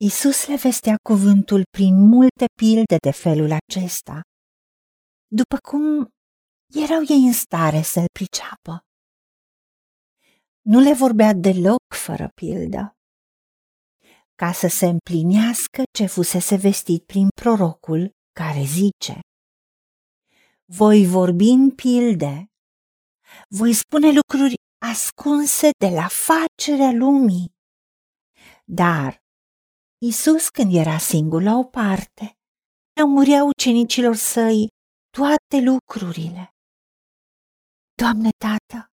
Isus le vestea cuvântul prin multe pilde de felul acesta, după cum erau ei în stare să-l priceapă. Nu le vorbea deloc fără pildă, ca să se împlinească ce fusese vestit prin prorocul care zice Voi vorbi în pilde, voi spune lucruri ascunse de la facerea lumii. Dar Isus, când era singur la o parte, murea ucenicilor săi toate lucrurile. Doamne Tată,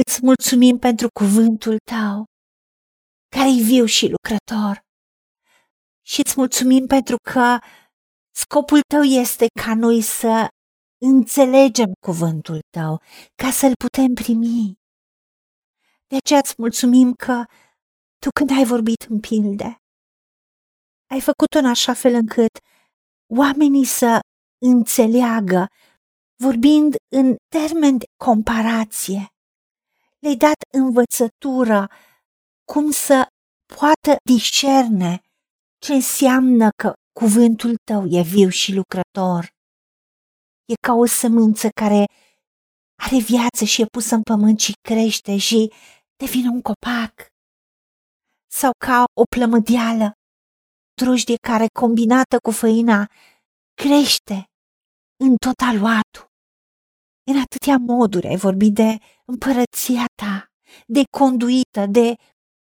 îți mulțumim pentru cuvântul Tău, care e viu și lucrător. Și îți mulțumim pentru că scopul Tău este ca noi să înțelegem cuvântul Tău, ca să-l putem primi. De aceea îți mulțumim că Tu când ai vorbit în pilde, ai făcut-o în așa fel încât oamenii să înțeleagă, vorbind în termen de comparație. Le-ai dat învățătură cum să poată discerne ce înseamnă că cuvântul tău e viu și lucrător. E ca o sămânță care are viață și e pusă în pământ și crește și devine un copac. Sau ca o plămădeală drujdie care, combinată cu făina, crește în tot aluatul. În atâtea moduri ai vorbit de împărăția ta, de conduită, de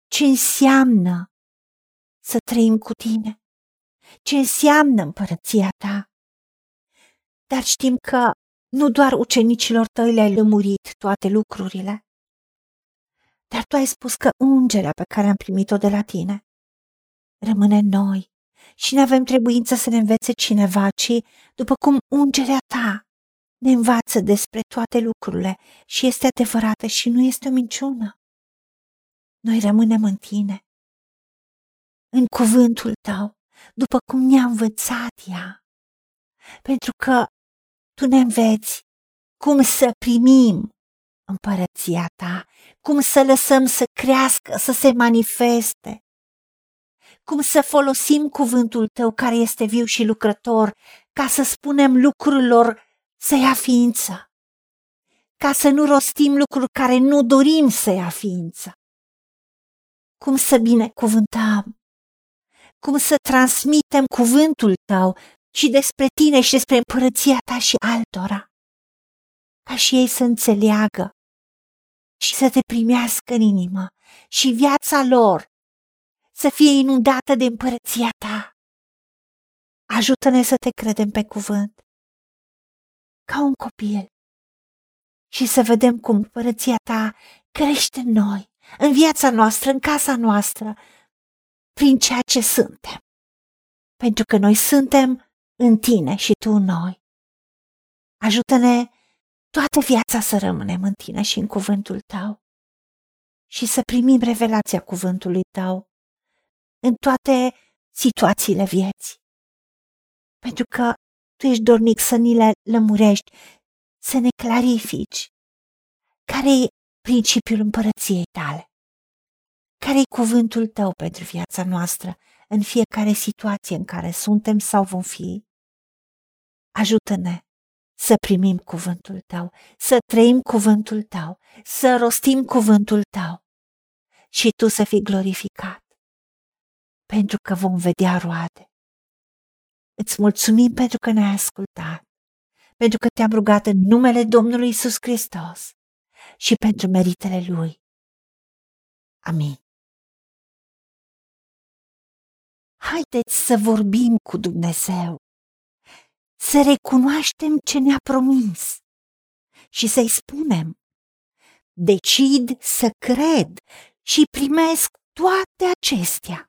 ce înseamnă să trăim cu tine, ce înseamnă împărăția ta. Dar știm că nu doar ucenicilor tăi le-ai lămurit toate lucrurile, dar tu ai spus că ungerea pe care am primit-o de la tine rămâne în noi. Și nu avem trebuință să ne învețe cineva, ci după cum ungerea ta ne învață despre toate lucrurile și este adevărată și nu este o minciună. Noi rămânem în tine, în cuvântul tău, după cum ne-a învățat ea, pentru că tu ne înveți cum să primim împărăția ta, cum să lăsăm să crească, să se manifeste, cum să folosim cuvântul tău care este viu și lucrător, ca să spunem lucrurilor să ia ființă, ca să nu rostim lucruri care nu dorim să ia ființă. Cum să binecuvântăm, cum să transmitem cuvântul tău și despre tine și despre împărăția ta și altora, ca și ei să înțeleagă și să te primească în inimă și viața lor să fie inundată de împărăția ta. Ajută-ne să te credem pe cuvânt, ca un copil, și să vedem cum împărăția ta crește în noi, în viața noastră, în casa noastră, prin ceea ce suntem. Pentru că noi suntem în tine și tu în noi. Ajută-ne toată viața să rămânem în tine și în cuvântul tău și să primim revelația cuvântului tău în toate situațiile vieții. Pentru că tu ești dornic să ni le lămurești, să ne clarifici care e principiul împărăției tale, care e cuvântul tău pentru viața noastră în fiecare situație în care suntem sau vom fi. Ajută-ne să primim cuvântul tău, să trăim cuvântul tău, să rostim cuvântul tău și tu să fii glorificat pentru că vom vedea roade. Îți mulțumim pentru că ne-ai ascultat, pentru că te-am rugat în numele Domnului Isus Hristos și pentru meritele Lui. Amin. Haideți să vorbim cu Dumnezeu, să recunoaștem ce ne-a promis și să-i spunem, decid să cred și primesc toate acestea.